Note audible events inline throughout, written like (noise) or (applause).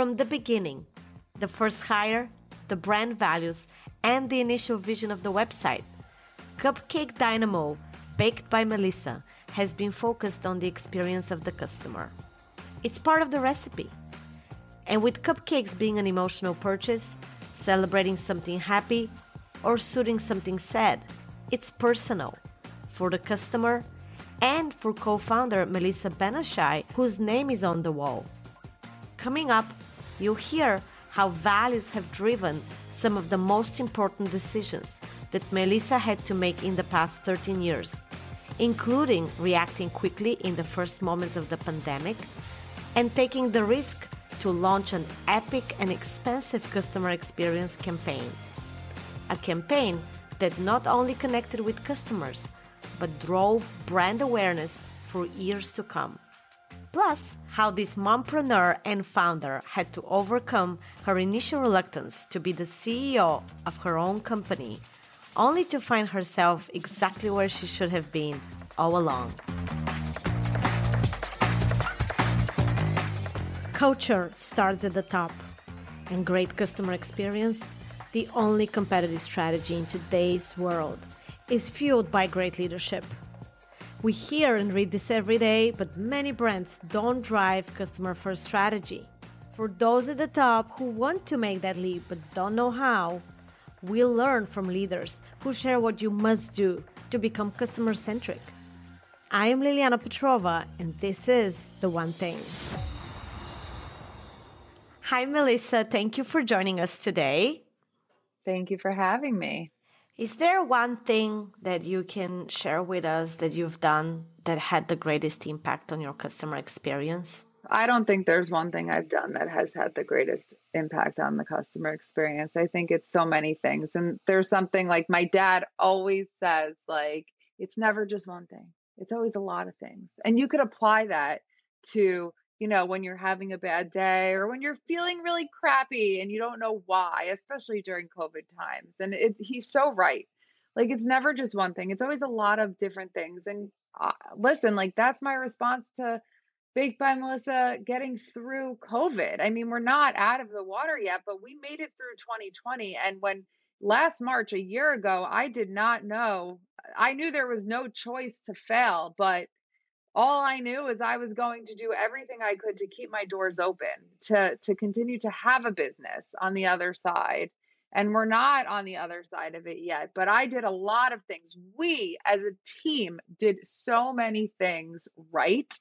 From the beginning, the first hire, the brand values, and the initial vision of the website, Cupcake Dynamo, baked by Melissa, has been focused on the experience of the customer. It's part of the recipe. And with cupcakes being an emotional purchase, celebrating something happy, or soothing something sad, it's personal for the customer and for co founder Melissa Ben-Ishay, whose name is on the wall. Coming up, you'll hear how values have driven some of the most important decisions that Melissa had to make in the past 13 years, including reacting quickly in the first moments of the pandemic and taking the risk to launch an epic and expensive customer experience campaign. A campaign that not only connected with customers, but drove brand awareness for years to come. Plus, how this mompreneur and founder had to overcome her initial reluctance to be the CEO of her own company, only to find herself exactly where she should have been all along. Culture starts at the top, and great customer experience, the only competitive strategy in today's world, is fueled by great leadership. We hear and read this every day, but many brands don't drive customer first strategy. For those at the top who want to make that leap but don't know how, we'll learn from leaders who share what you must do to become customer centric. I am Liliana Petrova, and this is The One Thing. Hi, Melissa. Thank you for joining us today. Thank you for having me. Is there one thing that you can share with us that you've done that had the greatest impact on your customer experience? I don't think there's one thing I've done that has had the greatest impact on the customer experience. I think it's so many things. And there's something like my dad always says like it's never just one thing. It's always a lot of things. And you could apply that to you know, when you're having a bad day or when you're feeling really crappy and you don't know why, especially during COVID times. And it, he's so right. Like it's never just one thing. It's always a lot of different things. And uh, listen, like that's my response to Baked by Melissa getting through COVID. I mean, we're not out of the water yet, but we made it through 2020. And when last March, a year ago, I did not know, I knew there was no choice to fail, but all I knew is I was going to do everything I could to keep my doors open, to to continue to have a business on the other side. And we're not on the other side of it yet, but I did a lot of things. We as a team did so many things right.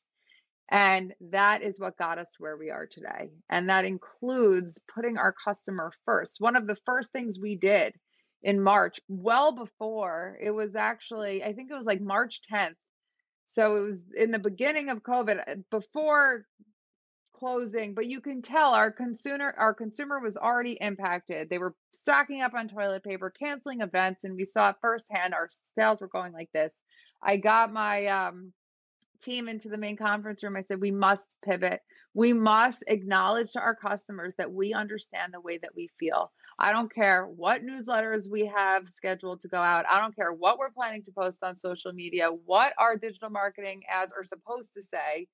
And that is what got us where we are today. And that includes putting our customer first. One of the first things we did in March, well before it was actually, I think it was like March 10th so it was in the beginning of COVID, uh, before closing, but you can tell our consumer our consumer was already impacted. They were stocking up on toilet paper, canceling events, and we saw it firsthand. Our sales were going like this. I got my um, team into the main conference room. I said, we must pivot. We must acknowledge to our customers that we understand the way that we feel. I don't care what newsletters we have scheduled to go out. I don't care what we're planning to post on social media, what our digital marketing ads are supposed to say.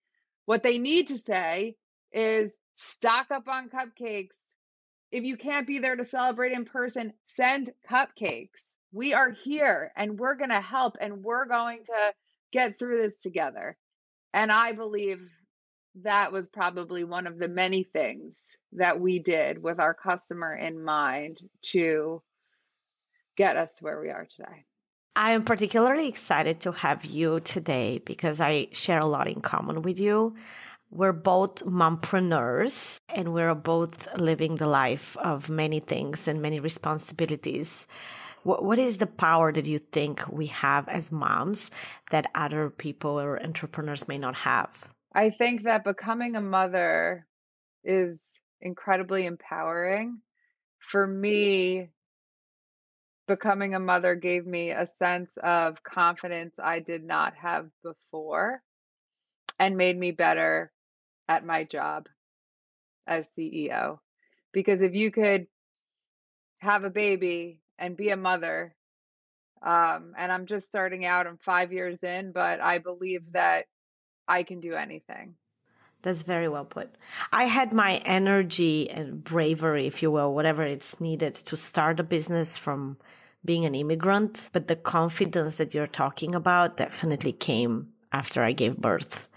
What they need to say is stock up on cupcakes. If you can't be there to celebrate in person, send cupcakes. We are here and we're going to help and we're going to get through this together. And I believe that was probably one of the many things that we did with our customer in mind to get us to where we are today. I am particularly excited to have you today because I share a lot in common with you. We're both mompreneurs and we're both living the life of many things and many responsibilities. What, what is the power that you think we have as moms that other people or entrepreneurs may not have? I think that becoming a mother is incredibly empowering. For me, becoming a mother gave me a sense of confidence I did not have before and made me better at my job as CEO. Because if you could have a baby and be a mother. Um, and I'm just starting out. I'm five years in, but I believe that I can do anything. That's very well put. I had my energy and bravery, if you will, whatever it's needed to start a business from being an immigrant. But the confidence that you're talking about definitely came after I gave birth.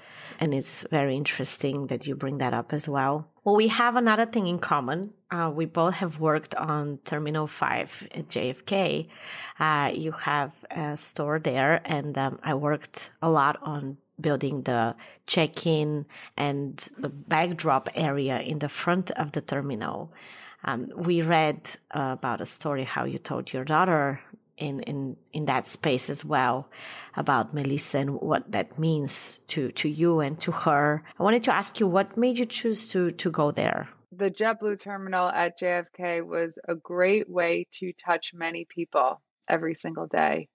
And it's very interesting that you bring that up as well. Well, we have another thing in common. Uh, we both have worked on Terminal 5 at JFK. Uh, you have a store there, and um, I worked a lot on building the check-in and the backdrop area in the front of the terminal. Um, we read uh, about a story how you told your daughter in, in, in that space as well about Melissa and what that means to, to you and to her. I wanted to ask you what made you choose to, to go there? The JetBlue terminal at JFK was a great way to touch many people every single day.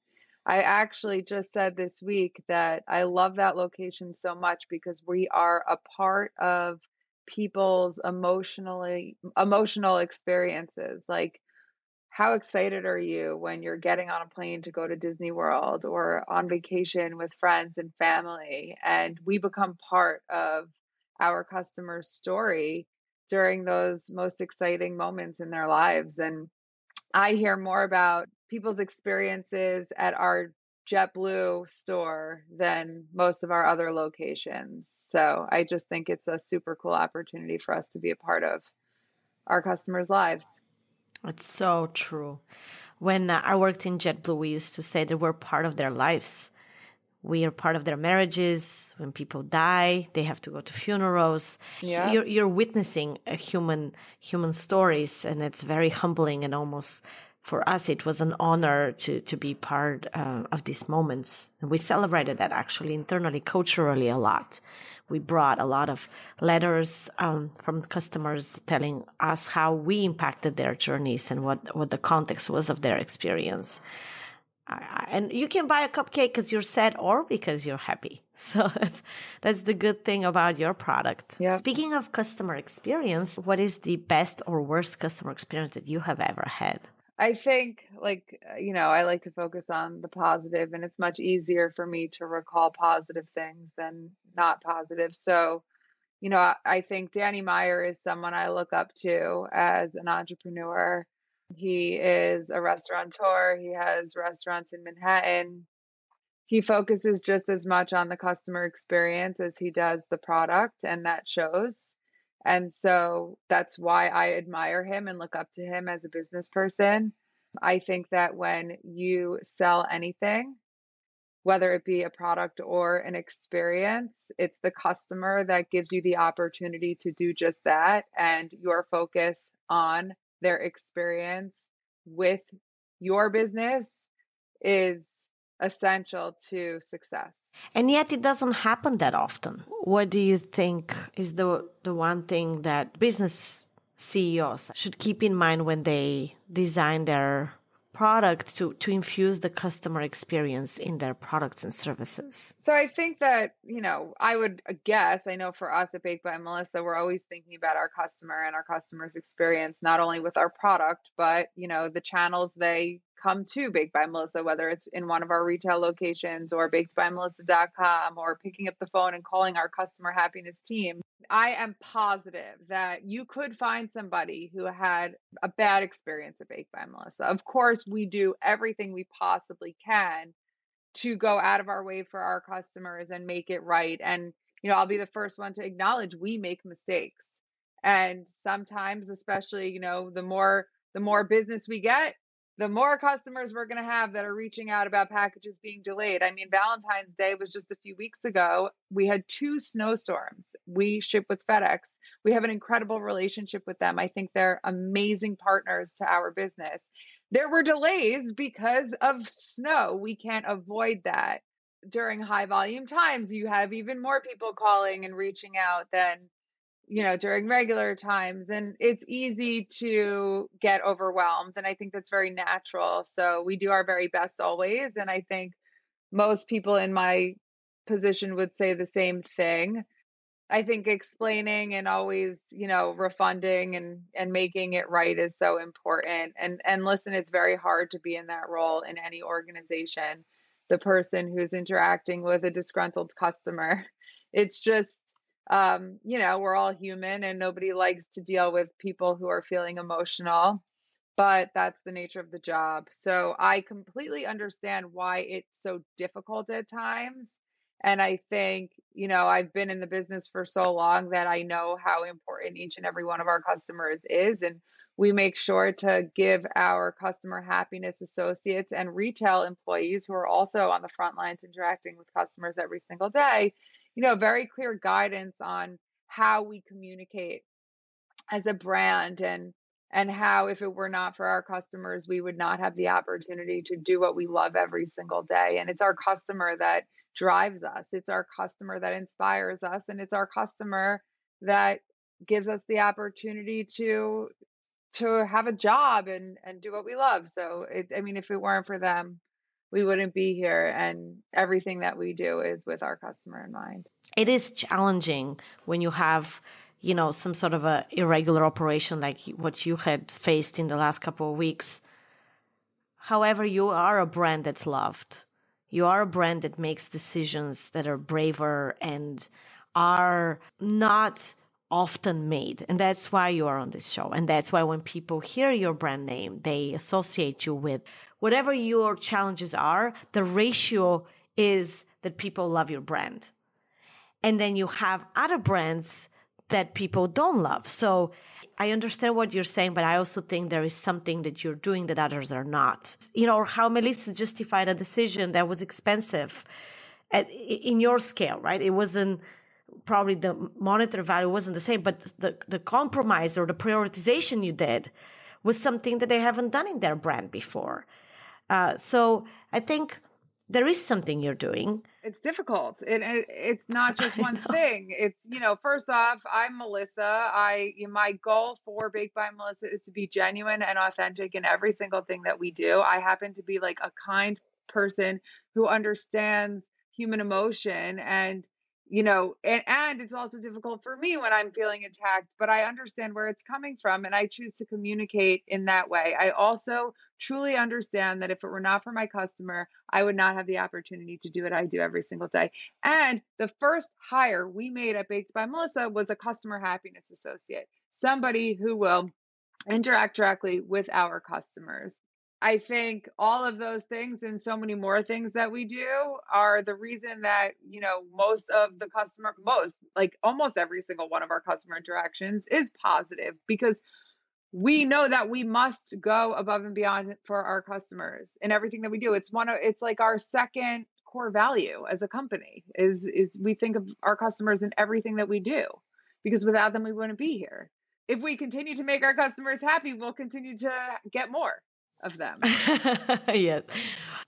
I actually just said this week that I love that location so much because we are a part of people's emotionally emotional experiences. Like how excited are you when you're getting on a plane to go to Disney World or on vacation with friends and family and we become part of our customers' story during those most exciting moments in their lives and I hear more about people's experiences at our JetBlue store than most of our other locations. So I just think it's a super cool opportunity for us to be a part of our customers' lives. It's so true. When I worked in JetBlue, we used to say that we're part of their lives. We are part of their marriages. When people die, they have to go to funerals. Yeah. You're, you're witnessing a human human stories, and it's very humbling and almost for us, it was an honor to, to be part uh, of these moments. And we celebrated that actually internally, culturally a lot. We brought a lot of letters um, from customers telling us how we impacted their journeys and what, what the context was of their experience. and you can buy a cupcake because you're sad or because you're happy. (laughs) So that's that's the good thing about your product. Yeah. Speaking of customer experience, what is the best or worst customer experience that you have ever had? I think, like, uh, you know, I like to focus on the positive, and it's much easier for me to recall positive things than not positive. So, you know, I think Danny Meyer is someone I look up to as an entrepreneur. He is a restaurateur, he has restaurants in Manhattan. He focuses just as much on the customer experience as he does the product, and that shows. And so that's why I admire him and look up to him as a business person. I think that when you sell anything, whether it be a product or an experience, it's the customer that gives you the opportunity to do just that. And your focus on their experience with your business is essential to success. And yet it doesn't happen that often. What do you think is the the one thing that business CEOs should keep in mind when they design their product to to infuse the customer experience in their products and services? So I think that, you know, I would guess, I know for us at Baked by Melissa, we're always thinking about our customer and our customer's experience not only with our product, but, you know, the channels they come to Baked by Melissa, whether it's in one of our retail locations or bakedbymelissa.com or picking up the phone and calling our customer happiness team. I am positive that you could find somebody who had a bad experience at Baked by Melissa. Of course, we do everything we possibly can to go out of our way for our customers and make it right. And, you know, I'll be the first one to acknowledge we make mistakes. And sometimes, especially, you know, the more the more business we get, the more customers we're going to have that are reaching out about packages being delayed. I mean, Valentine's Day was just a few weeks ago. We had two snowstorms. We ship with FedEx. We have an incredible relationship with them. I think they're amazing partners to our business. There were delays because of snow. We can't avoid that. During high volume times, you have even more people calling and reaching out than you know, during regular times. And it's easy to get overwhelmed. And I think that's very natural. So we do our very best always. And I think most people in my position would say the same thing. I think explaining and always, you know, refunding and and making it right is so important. And and listen, it's very hard to be in that role in any organization. The person who's interacting with a disgruntled customer. (laughs) It's just um, you know, we're all human and nobody likes to deal with people who are feeling emotional, but that's the nature of the job. So I completely understand why it's so difficult at times. And I think, you know, I've been in the business for so long that I know how important each and every one of our customers is. And we make sure to give our customer happiness associates and retail employees who are also on the front lines interacting with customers every single day you know, very clear guidance on how we communicate as a brand and and how if it were not for our customers we would not have the opportunity to do what we love every single day. And it's our customer that drives us. It's our customer that inspires us and it's our customer that gives us the opportunity to to have a job and and do what we love. So it, i mean if it weren't for them we wouldn't be here. And everything that we do is with our customer in mind. It is challenging when you have, you know, some sort of a irregular operation like what you had faced in the last couple of weeks. However, you are a brand that's loved. You are a brand that makes decisions that are braver and are not often made. And that's why you are on this show. And that's why when people hear your brand name, they associate you with whatever your challenges are, the ratio is that people love your brand. And then you have other brands that people don't love. So I understand what you're saying, but I also think there is something that you're doing that others are not. You know, or how Melissa justified a decision that was expensive at, in your scale, right? It wasn't probably the monetary value wasn't the same, but the, the compromise or the prioritization you did was something that they haven't done in their brand before. Uh, so I think there is something you're doing. It's difficult. It, it it's (laughs) not just one thing. It's you know, first off, I'm Melissa. I my goal for Baked by Melissa is to be genuine and authentic in every single thing that we do. I happen to be like a kind person who understands human emotion and you know and, and it's also difficult for me when i'm feeling attacked but i understand where it's coming from and i choose to communicate in that way. I also truly understand that if it were not for my customer i would not have the opportunity to do what i do every single day. And the first hire we made at baked by melissa was a customer happiness associate somebody who will interact directly with our customers I think all of those things and so many more things that we do are the reason that, you know, most of the customer, most, like almost every single one of our customer interactions is positive because we know that we must go above and beyond for our customers in everything that we do. It's one of, it's like our second core value as a company is, is we think of our customers in everything that we do because without them, we wouldn't be here. If we continue to make our customers happy, we'll continue to get more of them. (laughs) yes.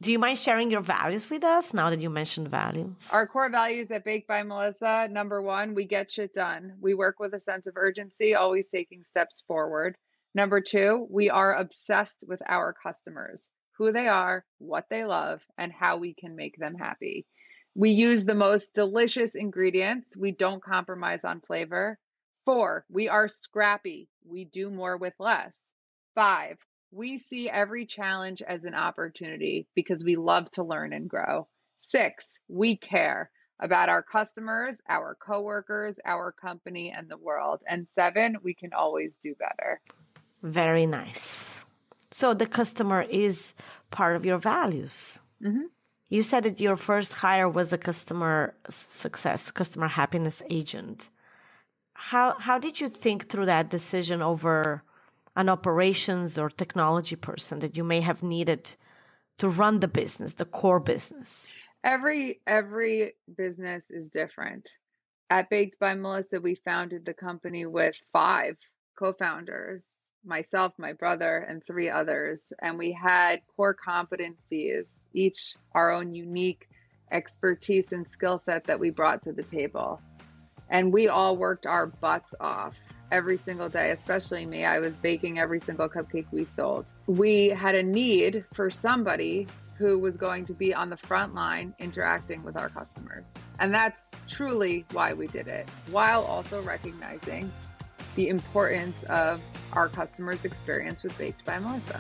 Do you mind sharing your values with us now that you mentioned values? Our core values at Baked by Melissa number one, we get shit done. We work with a sense of urgency, always taking steps forward. Number two, we are obsessed with our customers, who they are, what they love, and how we can make them happy. We use the most delicious ingredients. We don't compromise on flavor. Four, we are scrappy. We do more with less. Five, we see every challenge as an opportunity because we love to learn and grow. Six, we care about our customers, our coworkers, our company, and the world. And seven, we can always do better. Very nice. So the customer is part of your values. Mm-hmm. You said that your first hire was a customer success, customer happiness agent. How how did you think through that decision over an operations or technology person that you may have needed to run the business, the core business? Every every business is different. At Baked by Melissa, we founded the company with five co-founders, myself, my brother, and three others, and we had core competencies, each our own unique expertise and skill set that we brought to the table. And we all worked our butts off every single day, especially me. I was baking every single cupcake we sold. We had a need for somebody who was going to be on the front line interacting with our customers. And that's truly why we did it, while also recognizing the importance of our customers' experience with Baked by Melissa.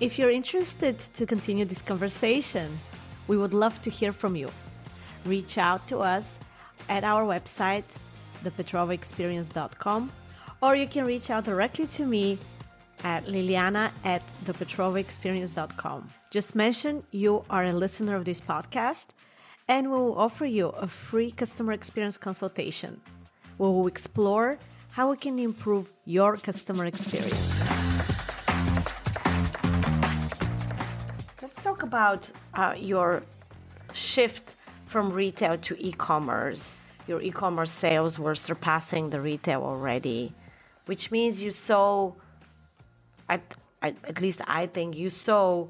If you're interested to continue this conversation, we would love to hear from you reach out to us at our website, thepetrovaexperience.com, or you can reach out directly to me at liliana at thepetrovaexperience.com. Just mention you are a listener of this podcast, and we will offer you a free customer experience consultation. where We will explore how we can improve your customer experience. Let's talk about uh, your shift from retail to e commerce. Your e commerce sales were surpassing the retail already, which means you saw, at least I think you saw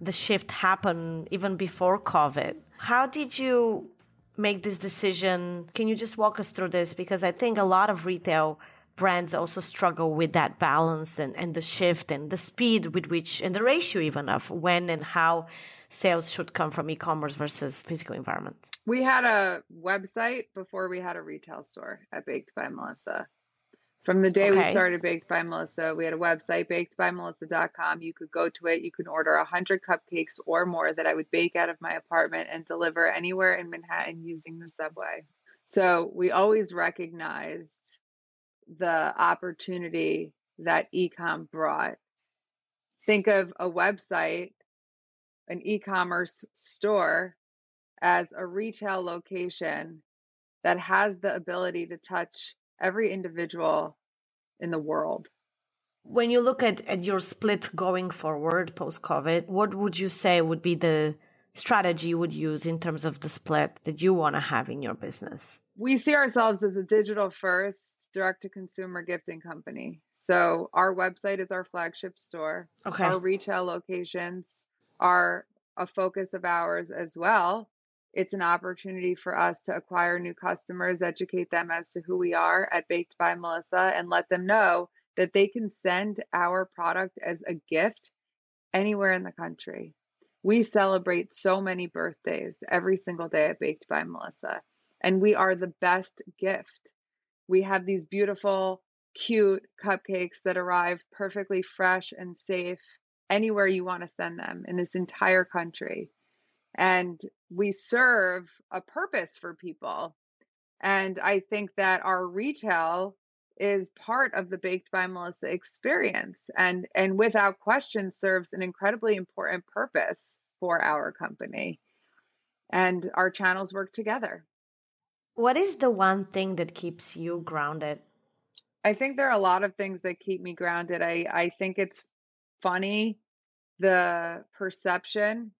the shift happen even before COVID. How did you make this decision? Can you just walk us through this? Because I think a lot of retail brands also struggle with that balance and, and the shift and the speed with which and the ratio even of when and how sales should come from e-commerce versus physical environment? We had a website before we had a retail store at Baked by Melissa. From the day okay. we started Baked by Melissa, we had a website, bakedbymelissa.com. You could go to it. You can order 100 cupcakes or more that I would bake out of my apartment and deliver anywhere in Manhattan using the subway. So we always recognized the opportunity that ecom brought. Think of a website, an e commerce store, as a retail location that has the ability to touch every individual in the world. When you look at, at your split going forward post COVID, what would you say would be the strategy you would use in terms of the split that you want to have in your business? We see ourselves as a digital first, direct to consumer gifting company. So our website is our flagship store. Okay. Our retail locations are a focus of ours as well it's an opportunity for us to acquire new customers, educate them as to who we are at Baked by Melissa, and let them know that they can send our product as a gift anywhere in the country. We celebrate so many birthdays every single day at Baked by Melissa, and we are the best gift. We have these beautiful, cute cupcakes that arrive perfectly fresh and safe anywhere you want to send them in this entire country. And we serve a purpose for people. And I think that our retail is part of the baked by melissa experience and and without question serves an incredibly important purpose for our company. And our channels work together. What is the one thing that keeps you grounded? I think there are a lot of things that keep me grounded. I i think it's funny the perception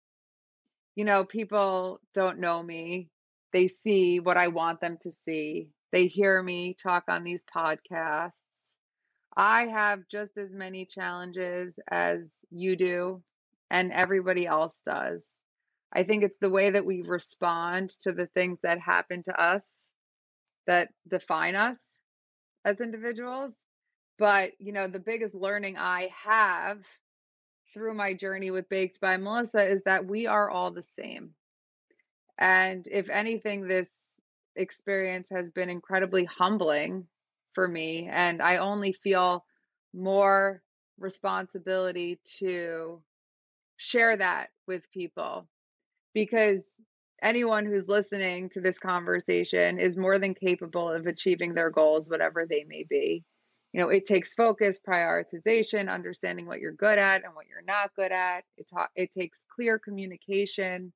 you know, people don't know me. They see what I want them to see. They hear me talk on these podcasts. I have just as many challenges as you do and everybody else does. I think it's the way that we respond to the things that happen to us that define us as individuals. But, you know, the biggest learning I have through my journey with Baked by Melissa is that we are all the same. And if anything, this experience has been incredibly humbling for me. And I only feel more responsibility to share that with people because anyone who's listening to this conversation is more than capable of achieving their goals, whatever they may be you know it takes focus prioritization understanding what you're good at and what you're not good at. It, ta- it takes clear communication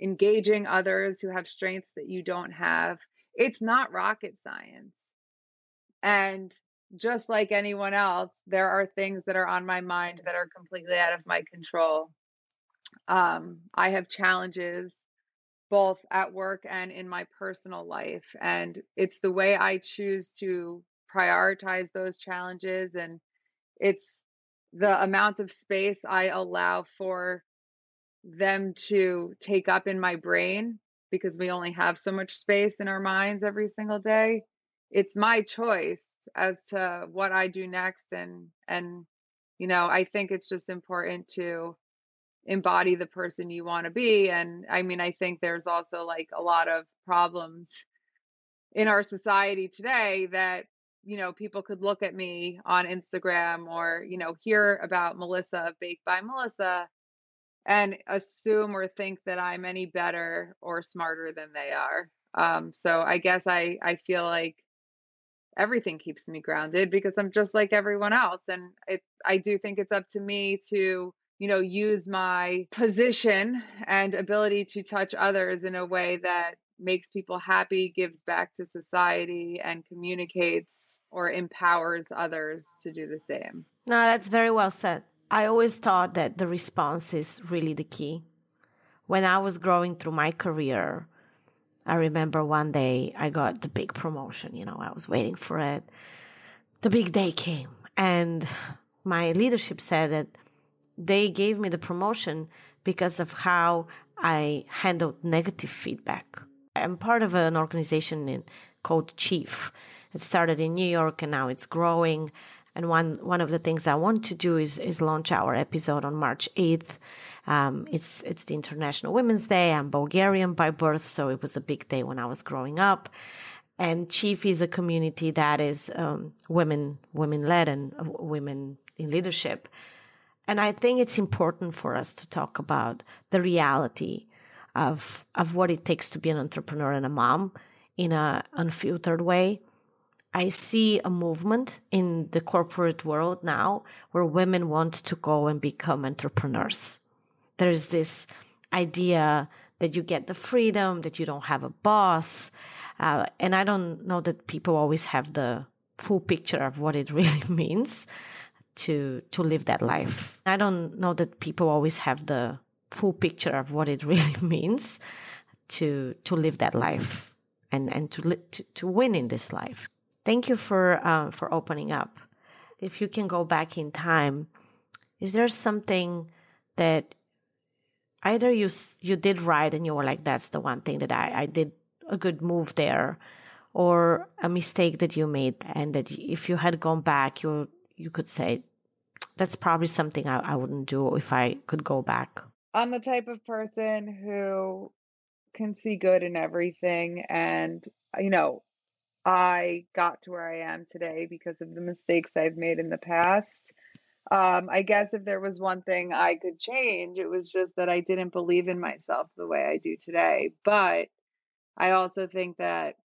engaging others who have strengths that you don't have. It's not rocket science. And just like anyone else there are things that are on my mind that are completely out of my control. Um, i have challenges both at work and in my personal life and it's the way i choose to prioritize those challenges and it's the amount of space I allow for them to take up in my brain because we only have so much space in our minds every single day. It's my choice as to what I do next and and you know, I think it's just important to embody the person you want to be and I mean, I think there's also like a lot of problems in our society today that you know, people could look at me on Instagram or, you know, hear about Melissa Baked by Melissa and assume or think that I'm any better or smarter than they are. Um, so I guess I I feel like everything keeps me grounded because I'm just like everyone else, and it I do think it's up to me to you know use my position and ability to touch others in a way that makes people happy, gives back to society, and communicates or empowers others to do the same. No, that's very well said. I always thought that the response is really the key. When I was growing through my career, I remember one day I got the big promotion, you know, I was waiting for it. The big day came and my leadership said that they gave me the promotion because of how I handled negative feedback. I'm part of an organization called Chief. It started in New York and now it's growing. And one, one of the things I want to do is, is launch our episode on March 8th. Um, it's, it's the International Women's Day. I'm Bulgarian by birth, so it was a big day when I was growing up. And Chief is a community that is um, women, women led and uh, women in leadership. And I think it's important for us to talk about the reality of, of what it takes to be an entrepreneur and a mom in an unfiltered way I see a movement in the corporate world now where women want to go and become entrepreneurs. There's this idea that you get the freedom, that you don't have a boss. Uh, and I don't know that people always have the full picture of what it (laughs) really means to to live that life. I don't know that people always have the full picture of what it (laughs) really means to to live that life and and to to, to win in this life. Thank you for uh, for opening up. If you can go back in time, is there something that either you you did right and you were like, "That's the one thing that I I did a good move there," or a mistake that you made and that if you had gone back, you you could say, "That's probably something I, I wouldn't do if I could go back." I'm the type of person who can see good in everything and you know I got to where I am today because of the mistakes I've made in the past. Um, I guess if there was one thing I could change, it was just that I didn't believe in myself the way I do today. But I also think that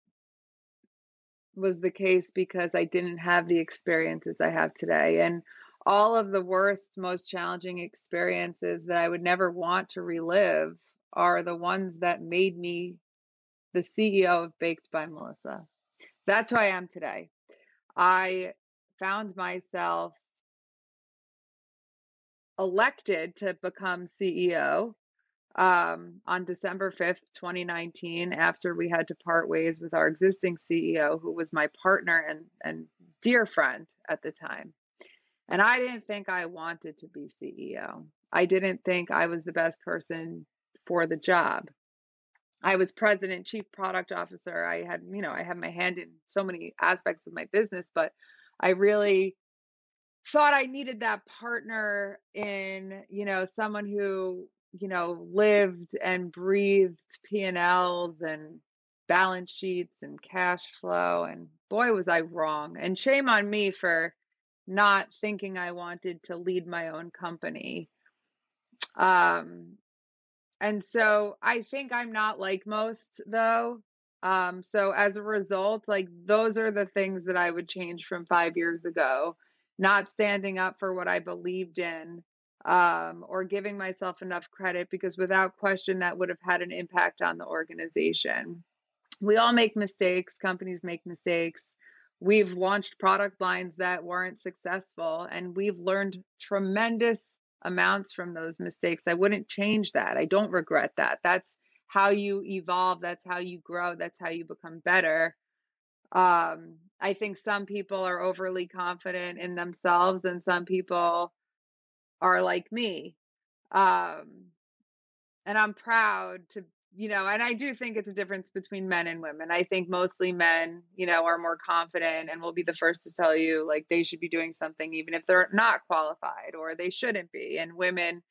was the case because I didn't have the experiences I have today. And all of the worst, most challenging experiences that I would never want to relive are the ones that made me the CEO of Baked by Melissa that's who I am today. I found myself elected to become CEO um, on December 5th, 2019, after we had to part ways with our existing CEO, who was my partner and, and dear friend at the time. And I didn't think I wanted to be CEO. I didn't think I was the best person for the job. I was president, chief product officer. I had, you know, I had my hand in so many aspects of my business, but I really thought I needed that partner in, you know, someone who, you know, lived and breathed P&Ls and balance sheets and cash flow and boy was I wrong. And shame on me for not thinking I wanted to lead my own company. Um and so I think I'm not like most though. Um, so as a result, like those are the things that I would change from five years ago. Not standing up for what I believed in, um, or giving myself enough credit because without question that would have had an impact on the organization. We all make mistakes, companies make mistakes. We've launched product lines that weren't successful, and we've learned tremendous amounts from those mistakes. I wouldn't change that. I don't regret that. That's how you evolve, that's how you grow, that's how you become better. Um, I think some people are overly confident in themselves and some people are like me. Um, and I'm proud to you know, and I do think it's a difference between men and women. I think mostly men, you know, are more confident and will be the first to tell you like they should be doing something even if they're not qualified or they shouldn't be. And women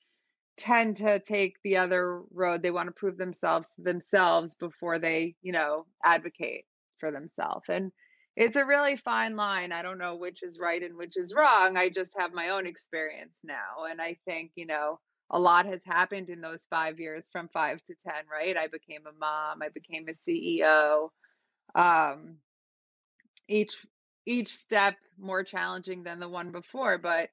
tend to take the other road. They want to prove themselves to themselves before they, you know, advocate for themselves. And it's a really fine line. I don't know which is right and which is wrong. I just have my own experience now. And I think, you know, a lot has happened in those five years from five to 10, right? I became a mom, I became a CEO. Um, each each step more challenging than the one before, but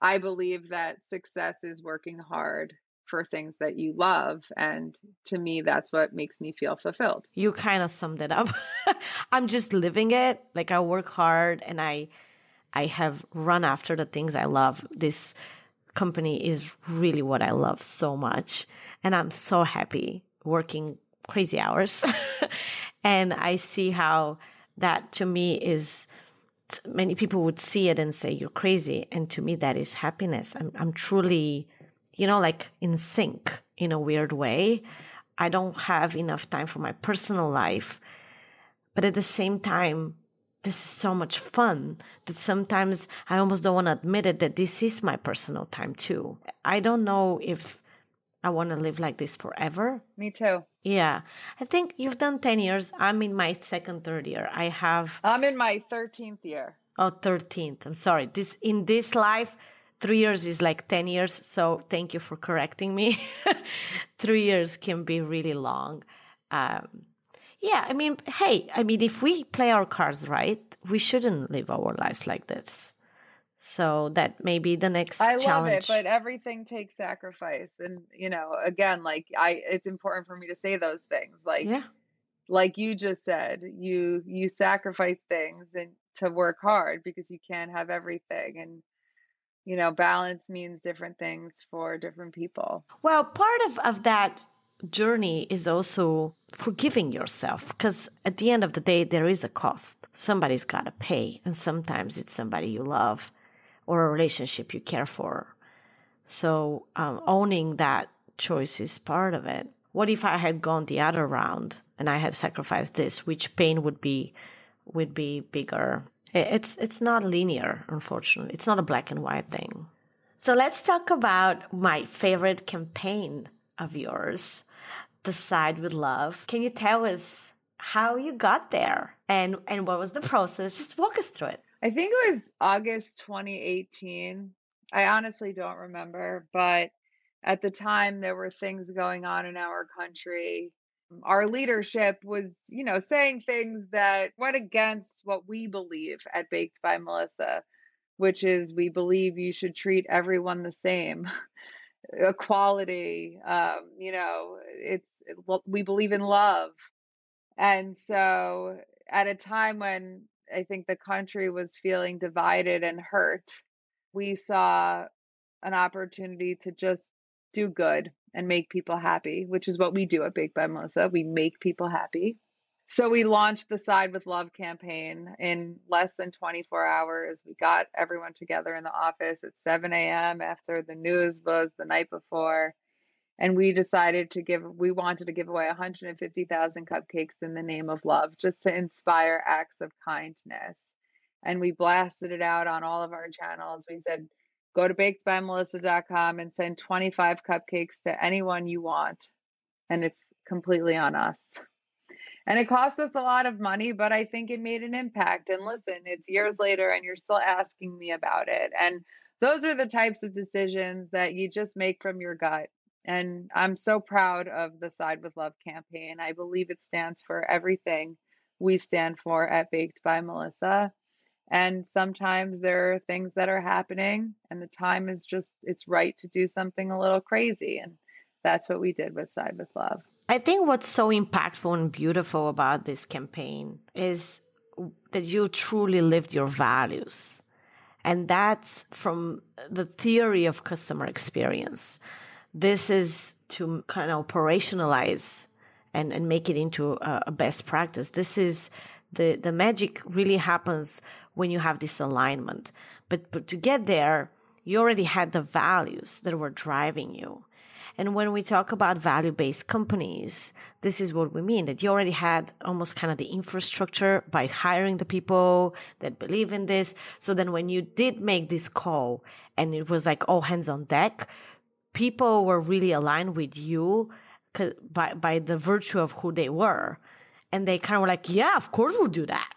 I believe that success is working hard for things that you love. And to me, that's what makes me feel fulfilled. You kind of summed it up. (laughs) I'm just living it. Like I work hard and I I have run after the things I love. This company is really what I love so much. And I'm so happy working crazy hours. (laughs) and I see how that to me is many people would see it and say you're crazy and to me that is happiness i'm i'm truly you know like in sync in a weird way i don't have enough time for my personal life but at the same time this is so much fun that sometimes i almost don't want to admit it that this is my personal time too i don't know if i want to live like this forever me too yeah. I think you've done 10 years. I'm in my second, third year. I have. I'm in my 13th year. Oh, 13th. I'm sorry. This In this life, three years is like 10 years. So thank you for correcting me. (laughs) three years can be really long. Um, yeah. I mean, hey, I mean, if we play our cards right, we shouldn't live our lives like this. So that may be the next challenge. I challenge. love it, but everything takes sacrifice. And, you know, again, like I it's important for me to say those things. Like yeah. like you just said, you you sacrifice things and to work hard because you can't have everything and you know, balance means different things for different people. Well, part of, of that journey is also forgiving yourself because at the end of the day, there is a cost. Somebody's got to pay, and sometimes it's somebody you love or a relationship you care for. So um, owning that choice is part of it. What if I had gone the other round and I had sacrificed this? Which pain would be would be bigger? It's it's not linear, unfortunately. It's not a black and white thing. So let's talk about my favorite campaign of yours, Decide with Love. Can you tell us how you got there and and what was the process? Just walk us through it. I think it was August 2018. I honestly don't remember, but at the time there were things going on in our country. Our leadership was, you know, saying things that went against what we believe at Baked by Melissa, which is we believe you should treat everyone the same. (laughs) Equality, um, you know, it's we believe in love. And so at a time when I think the country was feeling divided and hurt, we saw an opportunity to just do good and make people happy, which is what we do at Baked by Melissa. We make people happy. So we launched the Side with Love campaign in less than 24 hours. We got everyone together in the office at 7 a.m. after the news was the night before and we decided to give we wanted to give away 150,000 cupcakes in the name of love just to inspire acts of kindness and we blasted it out on all of our channels we said go to bakedbymelissa.com and send 25 cupcakes to anyone you want and it's completely on us and it cost us a lot of money but i think it made an impact and listen it's years later and you're still asking me about it and those are the types of decisions that you just make from your gut and I'm so proud of the Side with Love campaign. I believe it stands for everything we stand for at Baked by Melissa. And sometimes there are things that are happening, and the time is just, it's right to do something a little crazy. And that's what we did with Side with Love. I think what's so impactful and beautiful about this campaign is that you truly lived your values. And that's from the theory of customer experience this is to kind of operationalize and, and make it into a, a best practice. This is the, the magic really happens when you have this alignment. But, but to get there, you already had the values that were driving you. And when we talk about value based companies, this is what we mean that you already had almost kind of the infrastructure by hiring the people that believe in this. So then when you did make this call and it was like all hands on deck, people were really aligned with you by by the virtue of who they were and they kind of were like yeah of course we'll do that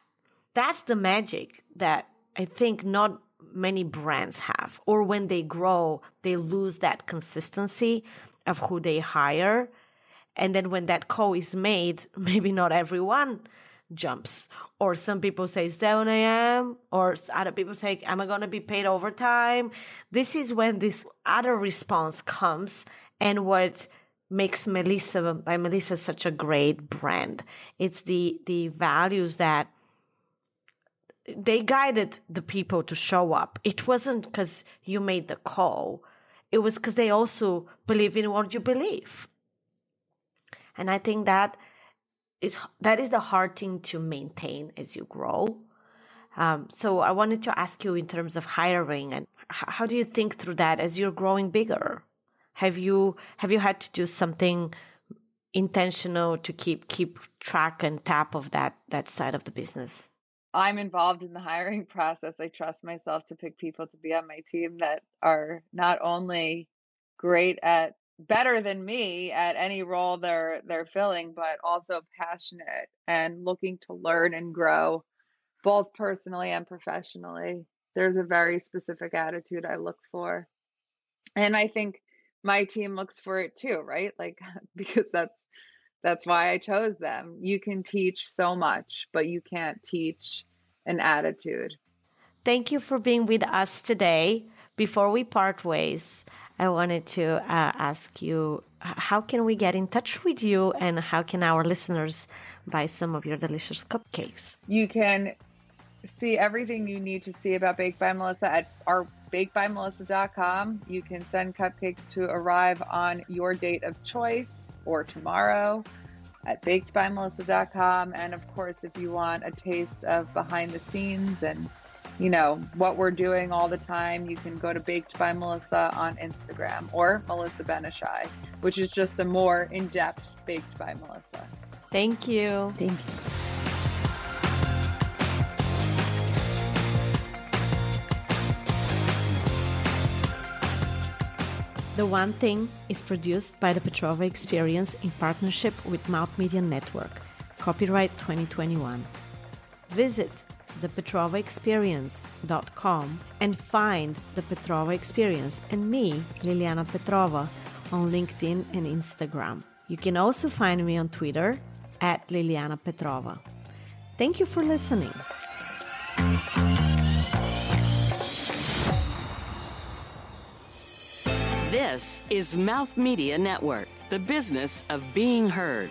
that's the magic that i think not many brands have. Or when they grow, they lose that consistency of who they hire. And then when that call is made, (laughs) maybe not everyone jumps. Or some people say 7 a.m. or other people say, am I going to be paid overtime? This is when this other response comes and what makes Melissa by Melissa such a great brand. It's the, the values that they guided the people to show up. It wasn't because you made the call. It was because they also believe in what you believe. And I think that is that is the hard thing to maintain as you grow. Um, so I wanted to ask you in terms of hiring and how do you think through that as you're growing bigger? Have you have you had to do something intentional to keep keep track and tap of that that side of the business? I'm involved in the hiring (laughs) process. I trust myself to pick people to be on my team that are not only great at better than me at any role they're they're filling but also passionate and looking to learn and grow both personally and professionally. There's a very specific attitude I look for. And I think my team looks for it too, right? Like (laughs) because that's that's why I chose them. You can teach so much, but you can't teach an attitude. Thank you for being with us today. Before we part ways, I wanted to uh, ask you how can we get in touch with you and how can our listeners buy some of your delicious cupcakes? You can see everything you need to see about Baked by Melissa at our bakedbymelissa.com. You can send cupcakes to arrive on your date of choice or tomorrow at bakedbymelissa.com. And of course, if you want a taste of behind the scenes and you know what we're doing all the time, you can go to Baked by Melissa on Instagram or Melissa Ben-Ishay, which is just a more in-depth Baked by Melissa. Thank you. Thank you. The One Thing is produced by the Petrova Experience in partnership with Mouth Media Network. Copyright 2021. Visit thepetrovaexperience.com and find the Petrova Experience and me, Liliana Petrova, on LinkedIn and Instagram. You can also find me on Twitter at Liliana Petrova. Thank you for listening. This is Mouth Media Network, the business of being heard.